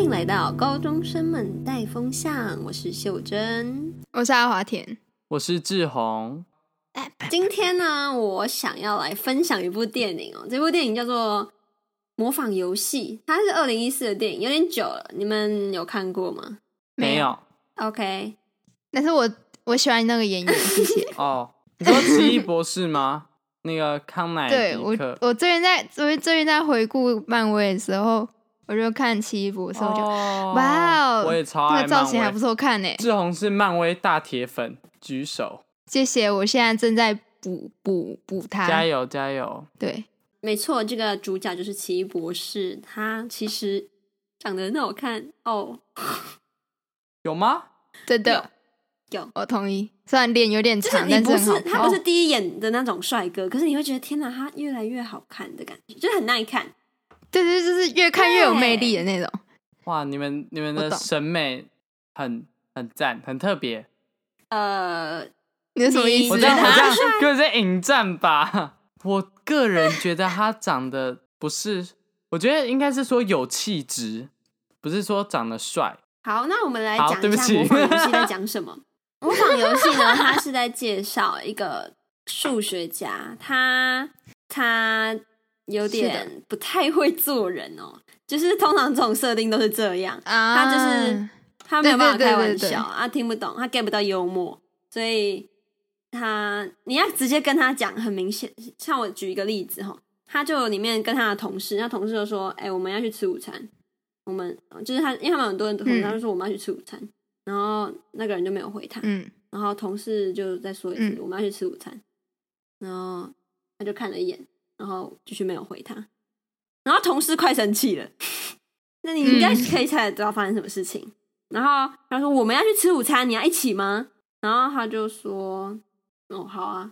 欢迎来到高中生们带风向，我是秀珍，我是阿华田，我是志宏。今天呢，我想要来分享一部电影哦，这部电影叫做《模仿游戏》，它是二零一四的电影，有点久了，你们有看过吗？没有。OK，但是我我喜欢那个演员，谢谢。哦，你说奇异博士吗？那个康乃对我，我最近在最最近在回顾漫威的时候，我就看奇异博士，我就哇哦，我也超爱漫威，那个造型还不错看呢。志宏是漫威大铁粉，举手，谢谢。我现在正在补补补他，加油加油。对，没错，这个主角就是奇异博士，他其实长得很好看哦。有吗？真的。有，我同意。虽然脸有点长，就是你不是，但是他不是第一眼的那种帅哥，可是你会觉得天哪，他越来越好看的感觉，就是很耐看。对对，就是越看越有魅力的那种。哇，你们你们的审美很很赞，很特别。呃，你是什么意思？我这样好像个人在引战吧。我个人觉得他长得不是，我觉得应该是说有气质，不是说长得帅。好，那我们来讲一下模仿游戏在讲什么。模仿游戏呢，它是在介绍一个数学家，他他有点不太会做人哦，就是通常这种设定都是这样，啊、他就是他没有办法开玩笑，他听不懂，他 get 不到幽默，所以他你要直接跟他讲，很明显，像我举一个例子哈，他就里面跟他的同事，那同事就说，哎、欸，我们要去吃午餐。我们就是他，因为他们很多人同事，他就说我们要去吃午餐，嗯、然后那个人就没有回他，嗯，然后同事就再说一次、嗯、我们要去吃午餐，然后他就看了一眼，然后继续没有回他，然后同事快生气了，那你应该可以猜得到发生什么事情，嗯、然后他说我们要去吃午餐，你要一起吗？然后他就说哦好啊，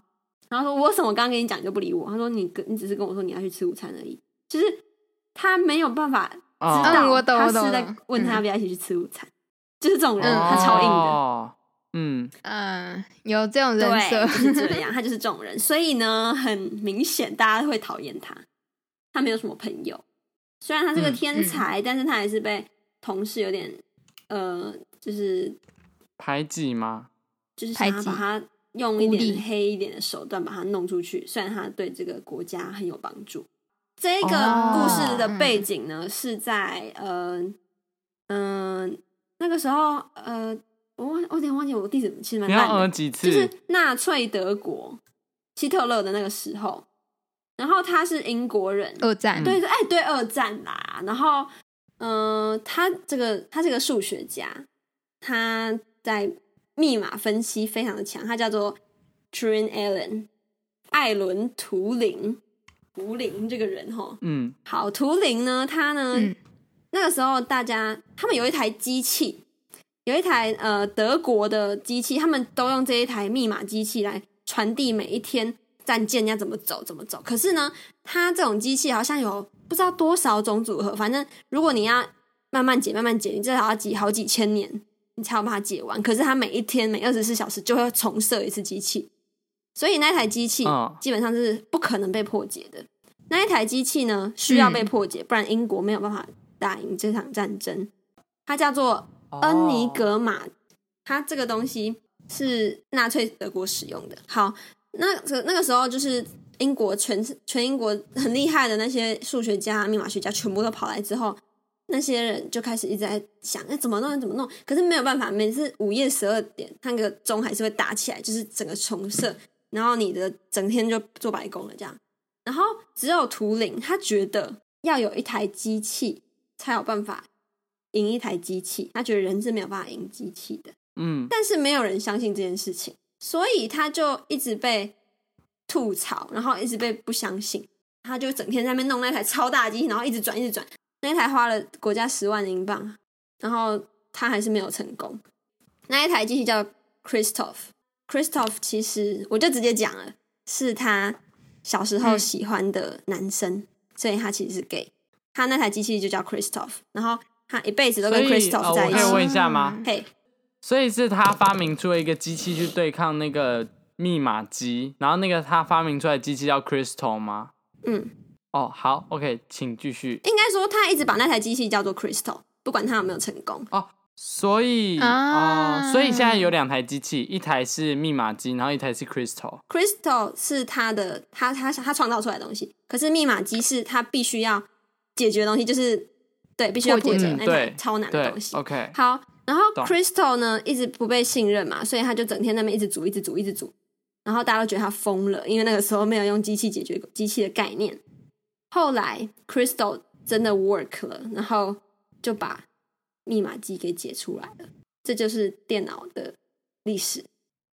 然后说我什么刚刚跟你讲你就不理我，他说你跟你只是跟我说你要去吃午餐而已，就是他没有办法。知道他是在问他要不要一起去吃午餐，就是这种人，他超硬的。嗯嗯，有这种人设就是这 样，他就是这种人，所以呢，很明显大家会讨厌他。他没有什么朋友，虽然他是个天才，但是他还是被同事有点呃，就是排挤吗？就是想要把他用一点黑一点的手段把他弄出去。虽然他对这个国家很有帮助。这个故事的背景呢，oh. 是在呃嗯、呃、那个时候呃我忘我有点忘记我地址其实蛮烂的，几次？就是纳粹德国希特勒的那个时候，然后他是英国人，二战。对对哎对二战啦，然后嗯、呃、他这个他是个数学家，他在密码分析非常的强，他叫做 Turing Allen 艾伦图灵。图灵这个人哈，嗯，好，图灵呢，他呢，嗯、那个时候大家他们有一台机器，有一台呃德国的机器，他们都用这一台密码机器来传递每一天战舰要怎么走怎么走。可是呢，它这种机器好像有不知道多少种组合，反正如果你要慢慢解慢慢解，你至少要几好几千年你才要把它解完。可是它每一天每二十四小时就会重设一次机器。所以那台机器基本上是不可能被破解的。那一台机器呢，需要被破解，不然英国没有办法打赢这场战争。它叫做恩尼格玛，它这个东西是纳粹德国使用的。好，那那个时候就是英国全全英国很厉害的那些数学家、密码学家全部都跑来之后，那些人就开始一直在想，哎，怎么弄？怎么弄？可是没有办法，每次午夜十二点，那个钟还是会打起来，就是整个重设。然后你的整天就做白工了，这样。然后只有图灵，他觉得要有一台机器才有办法赢一台机器，他觉得人是没有办法赢机器的。嗯，但是没有人相信这件事情，所以他就一直被吐槽，然后一直被不相信。他就整天在那边弄那台超大机器，然后一直转，一直转。那一台花了国家十万英镑，然后他还是没有成功。那一台机器叫 Christoph。Christoph 其实我就直接讲了，是他小时候喜欢的男生，嗯、所以他其实是 gay。他那台机器就叫 Christoph，然后他一辈子都跟 Crystal 在一起。哦、我可以问一下吗？嘿，所以是他发明出了一个机器去对抗那个密码机，然后那个他发明出来的机器叫 Crystal 吗？嗯。哦，好，OK，请继续。应该说他一直把那台机器叫做 Crystal。不管他有没有成功。哦，所以啊哦，所以现在有两台机器，一台是密码机，然后一台是 Crystal。Crystal 是他的，他他他创造出来的东西，可是密码机是他必须要解决的东西，就是对，必须要破解那台嗯超难的东西。OK，好，然后 Crystal 呢一直不被信任嘛，所以他就整天在那边一直煮，一直煮，一直煮，然后大家都觉得他疯了，因为那个时候没有用机器解决机器的概念。后来 Crystal 真的 work 了，然后就把密码机给解出来了，这就是电脑的历史。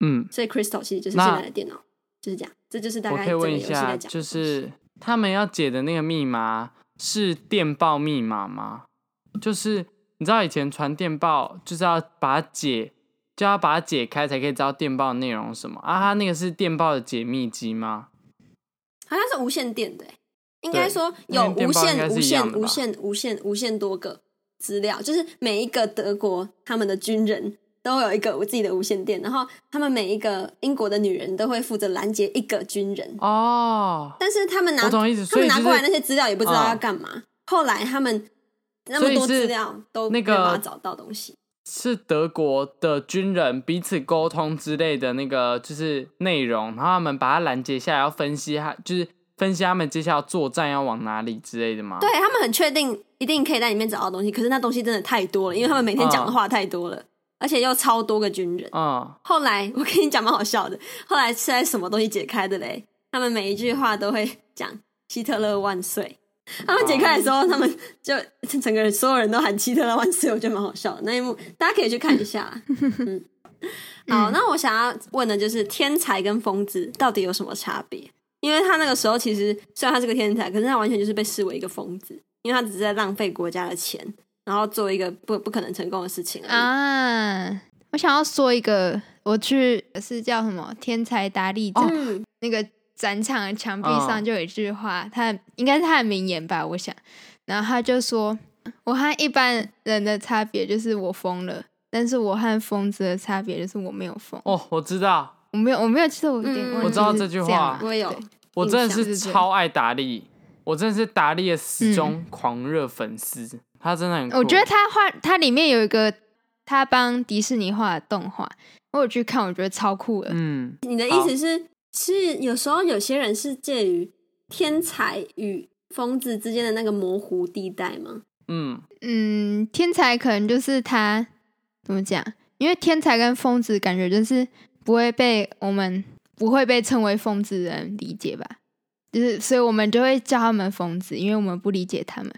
嗯，所以 Crystal 其实就是现在的电脑，就是这样。这就是大概这我可以问一个游戏在下，讲。就是他们要解的那个密码是电报密码吗？就是你知道以前传电报就是要把它解，就要把它解开才可以知道电报的内容什么啊？它那个是电报的解密机吗？好像是无线电的，应该说有无那电报应该限、无限、是一样的吧无线、无线、无线多个资料，就是每一个德国他们的军人都有一个我自己的无线电，然后他们每一个英国的女人都会负责拦截一个军人，哦，但是他们拿他们拿过来那些资料也不知道嗯要干嘛。后来他们那么多资料都没办法找到东西。是德国的军人彼此沟通之类的那个就是内容，然后他们把它拦截下来，要分析他就是分析他们接下来作战要往哪里之类的吗？对他们很确定一定可以在里面找到东西，可是那东西真的太多了，因为他们每天讲的话太多了，而且又超多个军人。哦，后来我跟你讲蛮好笑的，后来是在什么东西解开的嘞？他们每一句话都会讲希特勒万岁。他们解开的时候，他们就整个人所有人都喊希特勒万岁，我觉得蛮好笑的那一幕，大家可以去看一下。嗯，好，那我想要问的就是天才跟疯子到底有什么差别？因为他那个时候其实虽然他是个天才，可是他完全就是被视为一个疯子，因为他只是在浪费国家的钱，然后做一个不不可能成功的事情。啊！我想要说一个，我去是叫什么“天才达利展”嗯，那个展场的墙壁上嗯就有一句话，他应该是他的名言吧，我想。然后他就说：“我和一般人的差别就是我疯了，但是我和疯子的差别就是我没有疯。哦，我知道，我没有，我没有，其实我有点嗯我知道是这句话我有我真的是超爱达利，我真的是达利的死忠狂热粉丝，他真的很酷。我觉得他画，他里面有一个他帮迪士尼画的动画，我有去看，我觉得超酷的。嗯，你的意思是，是有时候有些人是介于天才与疯子之间的那个模糊地带吗？嗯，嗯，天才可能就是他怎么讲？因为天才跟疯子感觉就是不会被我们不会被称为疯子的人理解吧？就是所以我们就会叫他们疯子，因为我们不理解他们。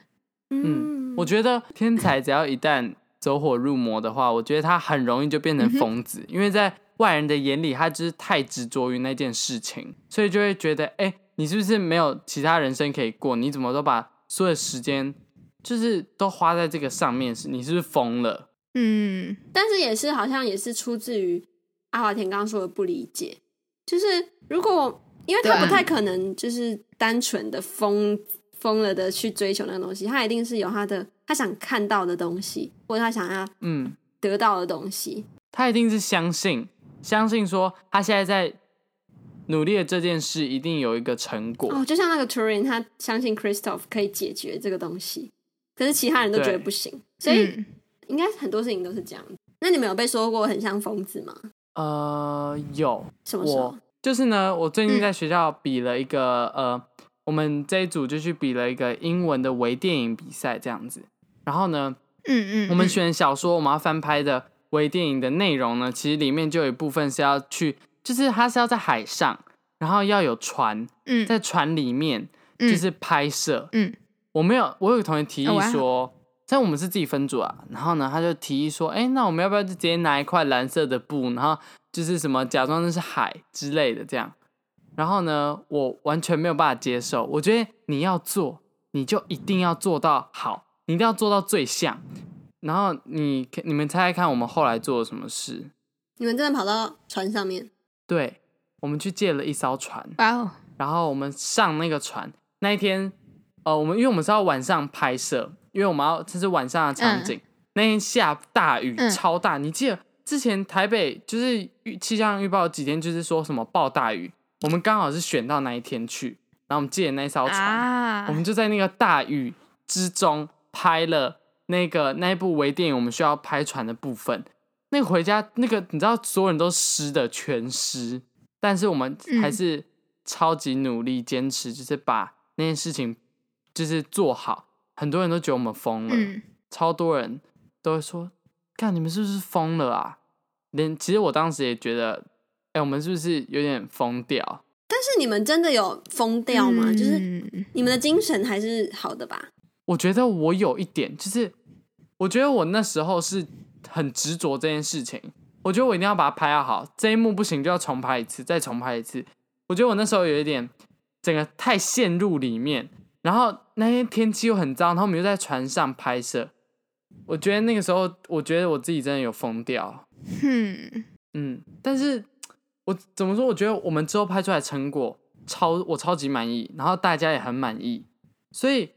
嗯，我觉得天才只要一旦走火入魔的话，我觉得他很容易就变成疯子，因为在外人的眼里，他就是太执着于那件事情，所以就会觉得，哎、欸，你是不是没有其他人生可以过？你怎么都把所有时间就是都花在这个上面？是你是不是疯了？嗯，但是也是好像也是出自于阿华田刚刚说的不理解，就是如果因为他不太可能就是单纯的疯疯了的去追求那个东西，他一定是有他的他想看到的东西，或者他想要嗯，得到的东西。他一定是相信，相信说他现在在努力的这件事一定有一个成果。哦，就像那个 Turing，他相信 Christoph 可以解决这个东西，可是其他人都觉得不行，所以嗯应该很多事情都是这样。那你们有被说过很像疯子吗？呃，有。什么时候我？就是呢，我最近在学校比了一个、呃，我们这一组就去比了一个英文的微电影比赛，这样子。然后呢，嗯嗯，我们选小说，我们要翻拍的微电影的内容呢，其实里面就有一部分是要去，就是它是要在海上，然后要有船，嗯在船里面就是拍摄。嗯，我没有，我有个同学提议说，但我们是自己分组啊，然后呢，他就提议说，哎，那我们要不要就直接拿一块蓝色的布，然后就是什么假装那是海之类的这样。然后呢，我完全没有办法接受。我觉得你要做，你就一定要做到好，你一定要做到最像。然后你你们猜猜看，我们后来做了什么事？你们真的跑到船上面？对，我们去借了一艘船，哇哦，然后我们上那个船。那一天，呃，我们因为我们是要晚上拍摄，因为我们要这是晚上的场景。那天下大雨，嗯超大。你记得之前台北就是预气象预报几天就是说什么暴大雨，我们刚好是选到那一天去，然后我们借了那艘船，啊我们就在那个大雨之中拍了那个那一部微电影，我们需要拍船的部分，那个回家那个你知道，所有人都湿的全湿，但是我们还是超级努力坚持，就是把那件事情就是做好。很多人都觉得我们疯了，嗯、超多人都会说：“看你们是不是疯了啊？”连其实我当时也觉得，哎、欸，我们是不是有点疯掉？但是你们真的有疯掉吗？嗯、就是你们的精神还是好的吧？我觉得我有一点，就是我觉得我那时候是很执着这件事情。我觉得我一定要把它拍好，这一幕不行就要重拍一次，再重拍一次。我觉得我那时候有一点，整个太陷入里面。然后那天天气又很脏，然后我们又在船上拍摄。我觉得那个时候，我觉得我自己真的有疯掉。嗯嗯，但是我怎么说？我觉得我们之后拍出来成果超，我超级满意，然后大家也很满意，所以。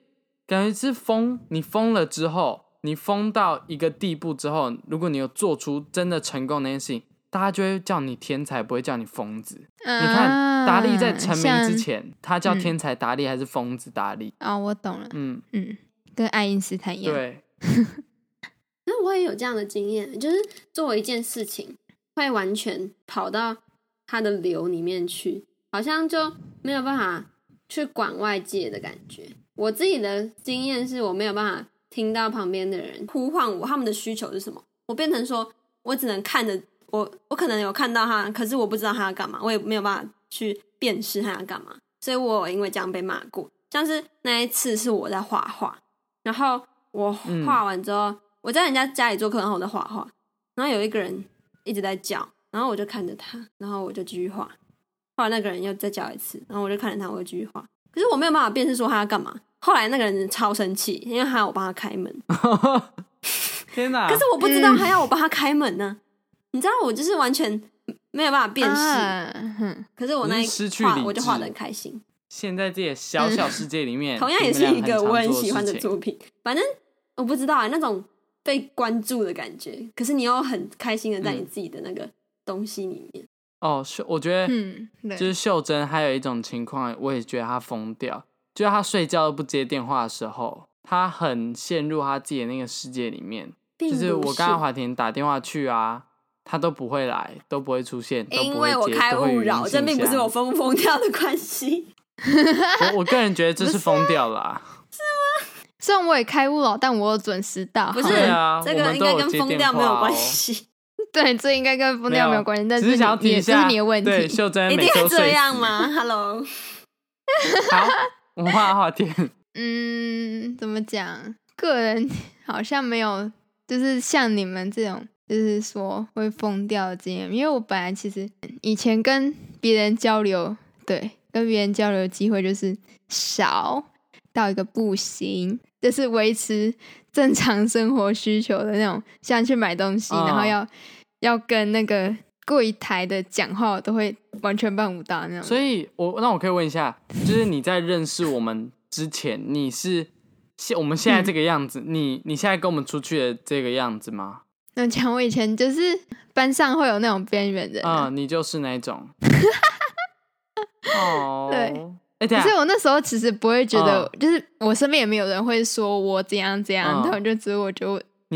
感觉是疯，你疯了之后，你疯到一个地步之后，如果你有做出真的成功那件事情，大家就会叫你天才，不会叫你疯子。啊、你看达利在成名之前，他叫天才达利还是疯子达利？啊、我懂了。嗯嗯，跟爱因斯坦一样。对。那我也有这样的经验，就是做一件事情，会完全跑到他的流里面去，好像就没有办法去管外界的感觉。我自己的经验是我没有办法听到旁边的人呼唤我，他们的需求是什么？我变成说，我只能看着我，我可能有看到他，可是我不知道他要干嘛，我也没有办法去辨识他要干嘛。所以我因为这样被骂过。像是那一次是我在画画，然后我画完之后，嗯、我在人家家里做客，然后我在画画，然后有一个人一直在叫，然后我就看着他，然后我就继续画。后来那个人又再叫一次，然后我就看着他，我就继续画。可是我没有办法辨识说他要干嘛。后来那个人超生气，因为他要我帮他开门。天哪！可是我不知道他要我帮他开门呢、啊。嗯、你知道我就是完全没有办法辨识。啊、可是我那一画我就画的很开心。现在这些小小世界里面，嗯、同样也是一个我很喜欢的作品。反正我不知道啊，那种被关注的感觉。可是你又很开心的在你自己的那个东西里面。哦，秀，我觉得，嗯，就是秀珍还有一种情况，我也觉得她疯掉，就是她睡觉都不接电话的时候，她很陷入她自己的那个世界里面。是就是我刚刚华庭打电话去啊，她都不会来，都不会出现，都不会接，因为我开勿扰，这并不是我疯不疯掉的关系。我我个人觉得这是疯掉了，啊，是吗？虽然我也开勿扰，但我有准时到。不是啊，这个应该跟疯掉没有关系。对，这应该跟疯掉没有关系，但是只是想要提一下，这是你的问题。对，秀珍一定会这样吗？Hello，好，我画画天。嗯，怎么讲？个人 好像没有，就是像你们这种，就是说会疯掉的经验。因为我本来其实以前跟别人交流，对，跟别人交流的机会就是少到一个不行，就是维持。正常生活需求的那种，像去买东西，然后要、哦、要跟那个柜台的讲话，我都会完全办不到那种。所以我，我那我可以问一下，就是你在认识我们之前，你是现我们现在这个样子，嗯、你你现在跟我们出去的这个样子吗？那讲我以前就是班上会有那种边缘人，啊、嗯，你就是那种。哦，对。可是我那时候其实不会觉得，就是我身边也没有人会说我怎样怎样，他们就觉得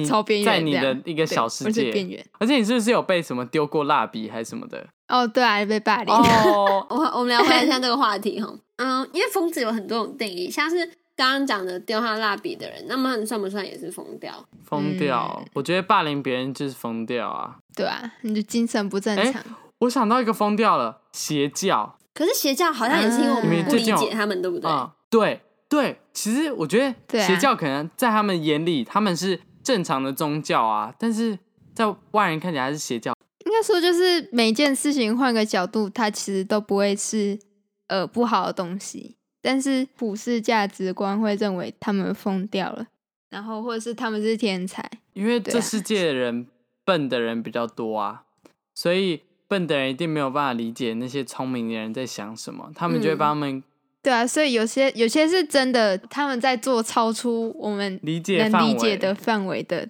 超边缘，在你的一个小世界边缘。而且你是不是有被什么丢过蜡笔还是什么的？哦，对啊，被霸凌。哦，我我们聊回来一下这个话题哈。嗯，因为疯子有很多种定义，像是刚刚讲的丢他蜡笔的人，那么你算不算也是疯掉？疯掉，我觉得霸凌别人就是疯掉啊。对啊，你的精神不正常。我想到一个疯掉了，邪教。可是邪教好像也是因为我们不理解他们，对不对？嗯，对对。其实我觉得邪教可能在他们眼里，他们是正常的宗教啊，但是在外人看起来还是邪教。应该说，就是每件事情换个角度，它其实都不会是呃不好的东西。但是普世价值观会认为他们疯掉了，然后或者是他们是天才，因为这世界的人笨的人比较多啊，所以。笨的人一定没有办法理解那些聪明的人在想什么，他们就会帮他们、嗯。对啊，所以有些有些是真的，他们在做超出我们理解能理解的范围的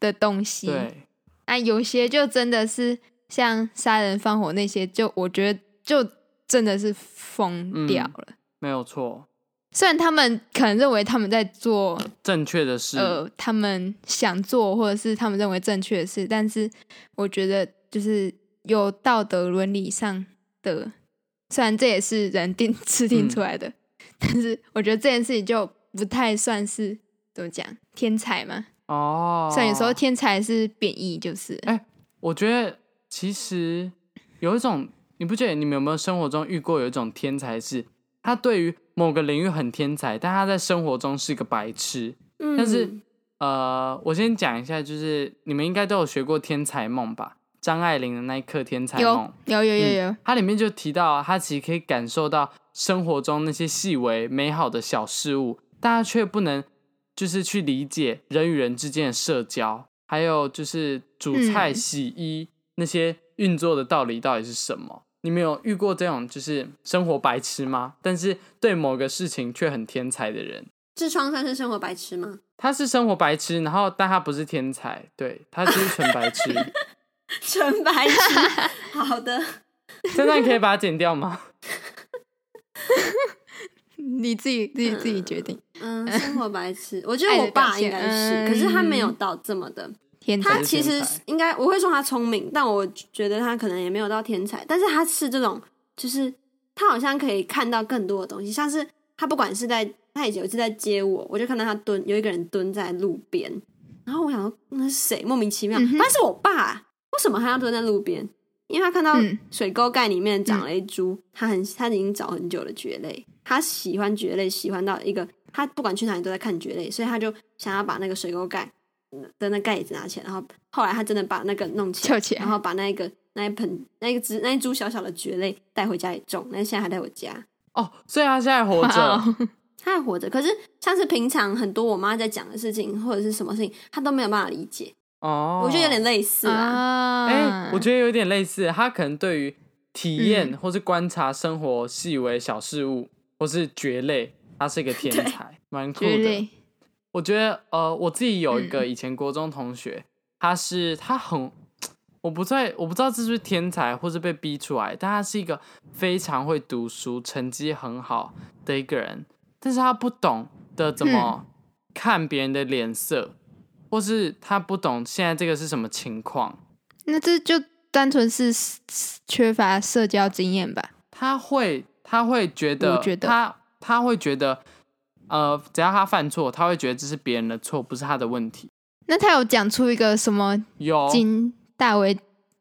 的东西。对，啊，有些就真的是像杀人放火那些，就我觉得就真的是疯掉了。嗯、没有错，虽然他们可能认为他们在做正确的事，呃，他们想做或者是他们认为正确的事，但是我觉得就是有道德伦理上的，虽然这也是人定制定出来的，嗯、但是我觉得这件事情就不太算是怎么讲天才嘛。哦，虽然有时候天才是贬义，就是哎、欸，我觉得其实有一种，你不觉得你们有没有生活中遇过有一种天才是，他对于某个领域很天才，但他在生活中是个白痴。嗯、但是呃，我先讲一下，就是你们应该都有学过《天才梦》吧？张爱玲的那一刻天才梦，有有有有有、嗯，它里面就提到，他其实可以感受到生活中那些细微美好的小事物，但他却不能。就是去理解人与人之间的社交，还有就是煮菜、洗衣、嗯、那些运作的道理到底是什么？你们有遇过这种就是生活白痴吗？但是对某个事情却很天才的人？痔疮算是生活白痴吗？他是生活白痴，然后但他不是天才，对，他就是纯白痴。纯白痴，好的。现在你可以把它剪掉吗？你自己自己自己决定。嗯，生活白痴，我觉得我爸应该是，嗯、可是他没有到这么的天才。他其实应该，我会说他聪明，但我觉得他可能也没有到天才。但是他是这种，就是他好像可以看到更多的东西，像是他不管是在他以前有一次在接我，我就看到他蹲，有一个人蹲在路边，然后我想说那是谁？莫名其妙，但、嗯、是我爸为什么他要蹲在路边？因为他看到水沟盖里面长了一株，他很他已经找很久的蕨类，他喜欢蕨类，喜欢到一个他不管去哪里都在看蕨类，所以他就想要把那个水沟盖的那盖子拿起来，然后后来他真的把那个弄起来，起来。然后把那个那一盆那一个枝那一株小小的蕨类带回家里种，那现在还在我家。哦，所以他现在活着，他还活着，可是像是平常很多我妈在讲的事情或者是什么事情，他都没有办法理解。哦，oh, 我觉得有点类似啊。哎、欸，我觉得有点类似。他可能对于体验或是观察生活细微小事物，嗯、或是蕨类，他是一个天才，蛮酷的。我觉得，呃，我自己有一个以前国中同学，嗯、他是他很，我不在，我不知道这是不是天才，或是被逼出来，但他是一个非常会读书、成绩很好的一个人，但是他不懂得怎么看别人的脸色。嗯或是他不懂现在这个是什么情况，那这就单纯是缺乏社交经验吧？他会，他会觉得，觉得他他会觉得，呃，只要他犯错，他会觉得这是别人的错，不是他的问题。那他有讲出一个什么？有今大为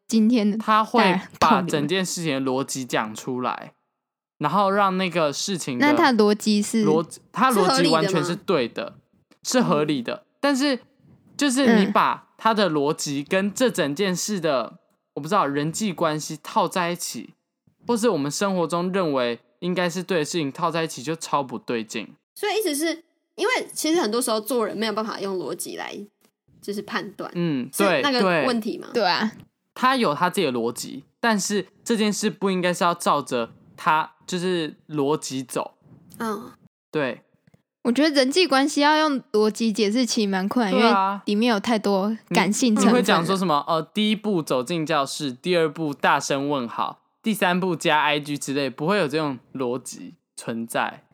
今天的，他会把整件事情的逻辑讲出来，然后让那个事情，那他逻辑是逻，他逻辑完全是对的，是合理的，但是。就是你把他的逻辑跟这整件事的，嗯、我不知道人际关系套在一起，或是我们生活中认为应该是对的事情套在一起，就超不对劲。所以意思是因为其实很多时候做人没有办法用逻辑来就是判断，嗯，对，那个问题嘛，对啊，他有他自己的逻辑，但是这件事不应该是要照着他就是逻辑走，嗯，对。我觉得人际关系要用逻辑解释其实蛮困难，啊、因为里面有太多感性成分。你会讲说什么？呃，第一步走进教室，第二步大声问好，第三步加 IG 之类，不会有这种逻辑存在。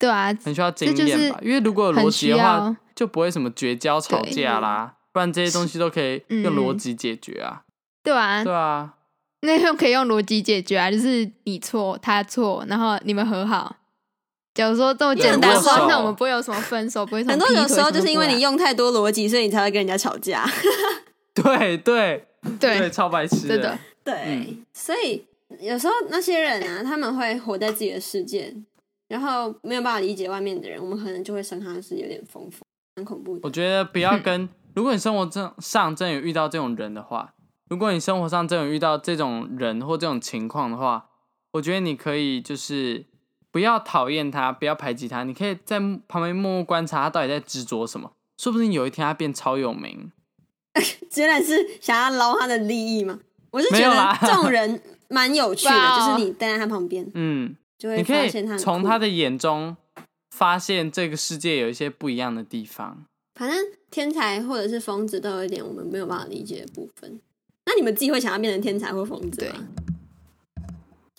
对啊，很需要经验吧？因为如果有逻辑的话，就不会什么绝交、吵架啦。不然这些东西都可以用逻辑解决啊。对啊，对啊，那用可以用逻辑解决啊，就是你错他错，然后你们和好。假如说这么简单的话，那我们不会有什么分手，不会什么。很多有时候就是因为你用太多逻辑，所以你才会跟人家吵架。对对对，超白痴。对的，对。嗯、所以有时候那些人啊，他们会活在自己的世界，然后没有办法理解外面的人。我们可能就会生他是有点疯疯，很恐怖。我觉得不要跟，如果你生活上真有遇到这种人的话，如果你生活上真有遇到这种人或这种情况的话，我觉得你可以就是。不要讨厌他，不要排挤他，你可以在旁边默默观察他到底在执着什么，说不定有一天他变超有名。原来是想要捞他的利益吗？我是觉得这种人蛮有趣的，就是你待在他旁边，嗯，就会发现他从他的眼中发现这个世界有一些不一样的地方。反正天才或者是疯子都有一点我们没有办法理解的部分。那你们自己会想要变成天才或疯子吗？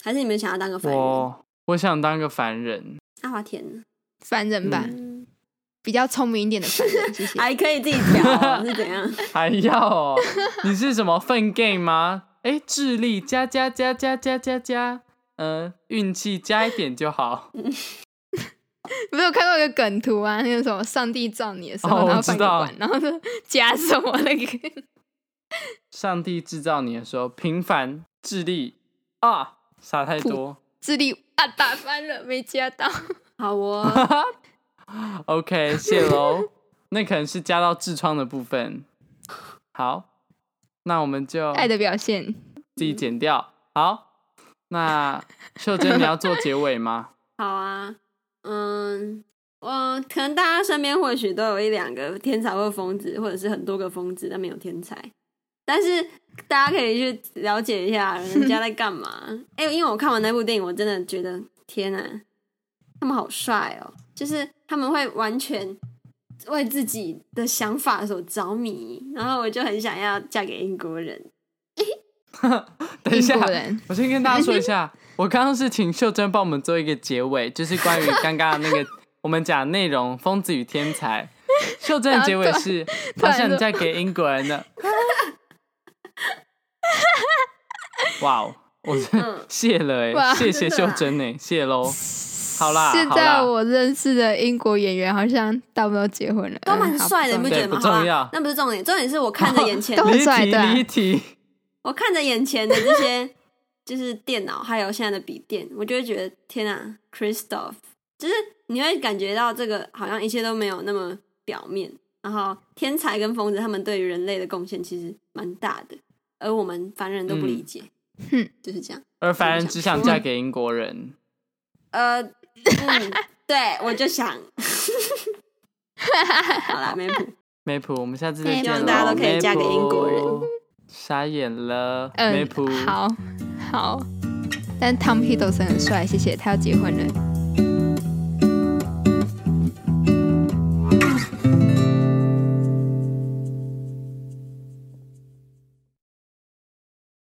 还是你们想要当个凡人？我想当个凡人。阿华田，凡人吧，嗯比较聪明一点的凡人，谢谢。还可以自己调、哦，是怎样？还要哦？你是什么粪 game 吗？哎，智力加加加加加加加，呃，运气加一点就好。没有看到一个梗图啊？那个什么，上帝造你的时候，哦、然后我知道，然后就加什么那个？上帝制造你的时候，平凡智力啊，傻太多，智力啊，打翻了，没加到。好哦，OK，谢喽。那可能是加到痔疮的部分。好，那我们就爱的表现自己剪掉。好，那秀珍你要做结尾吗？好啊。嗯，我可能大家身边或许都有一两个天才或疯子，或者是很多个疯子，但没有天才。但是大家可以去了解一下人家在干嘛。哎、欸，因为我看完那部电影，我真的觉得天啊，他们好帅哦！就是他们会完全为自己的想法所着迷，然后我就很想要嫁给英国人。等一下，我先跟大家说一下。我刚刚是请秀珍帮我们做一个结尾，就是关于刚刚那个 我们讲内容《疯子与天才》。秀珍的结尾是：好想嫁给英国人的。哇哦，我谢了哎，谢谢秀珍哎，谢喽。好啦，现在我认识的英国演员好像大部分都结婚了，都蛮帅的，你不觉得吗？不重要，那不是重点，重点是我看着眼前都很帅的。离题，我看着眼前的这些。就是电脑，还有现在的笔电，我就会觉得天啊，Christoph，就是你会感觉到这个好像一切都没有那么表面。然后天才跟疯子他们对于人类的贡献其实蛮大的，而我们凡人都不理解，哼、嗯，就是这样。而凡人只想嫁给英国人。呃，嗯，对，我就想，好啦，梅普，梅普，我们下次再见。希望大家都可以嫁给英国人。傻眼了，嗯、没谱，好。好，但 Tom Hiddleston 很帅，谢谢，他要结婚了。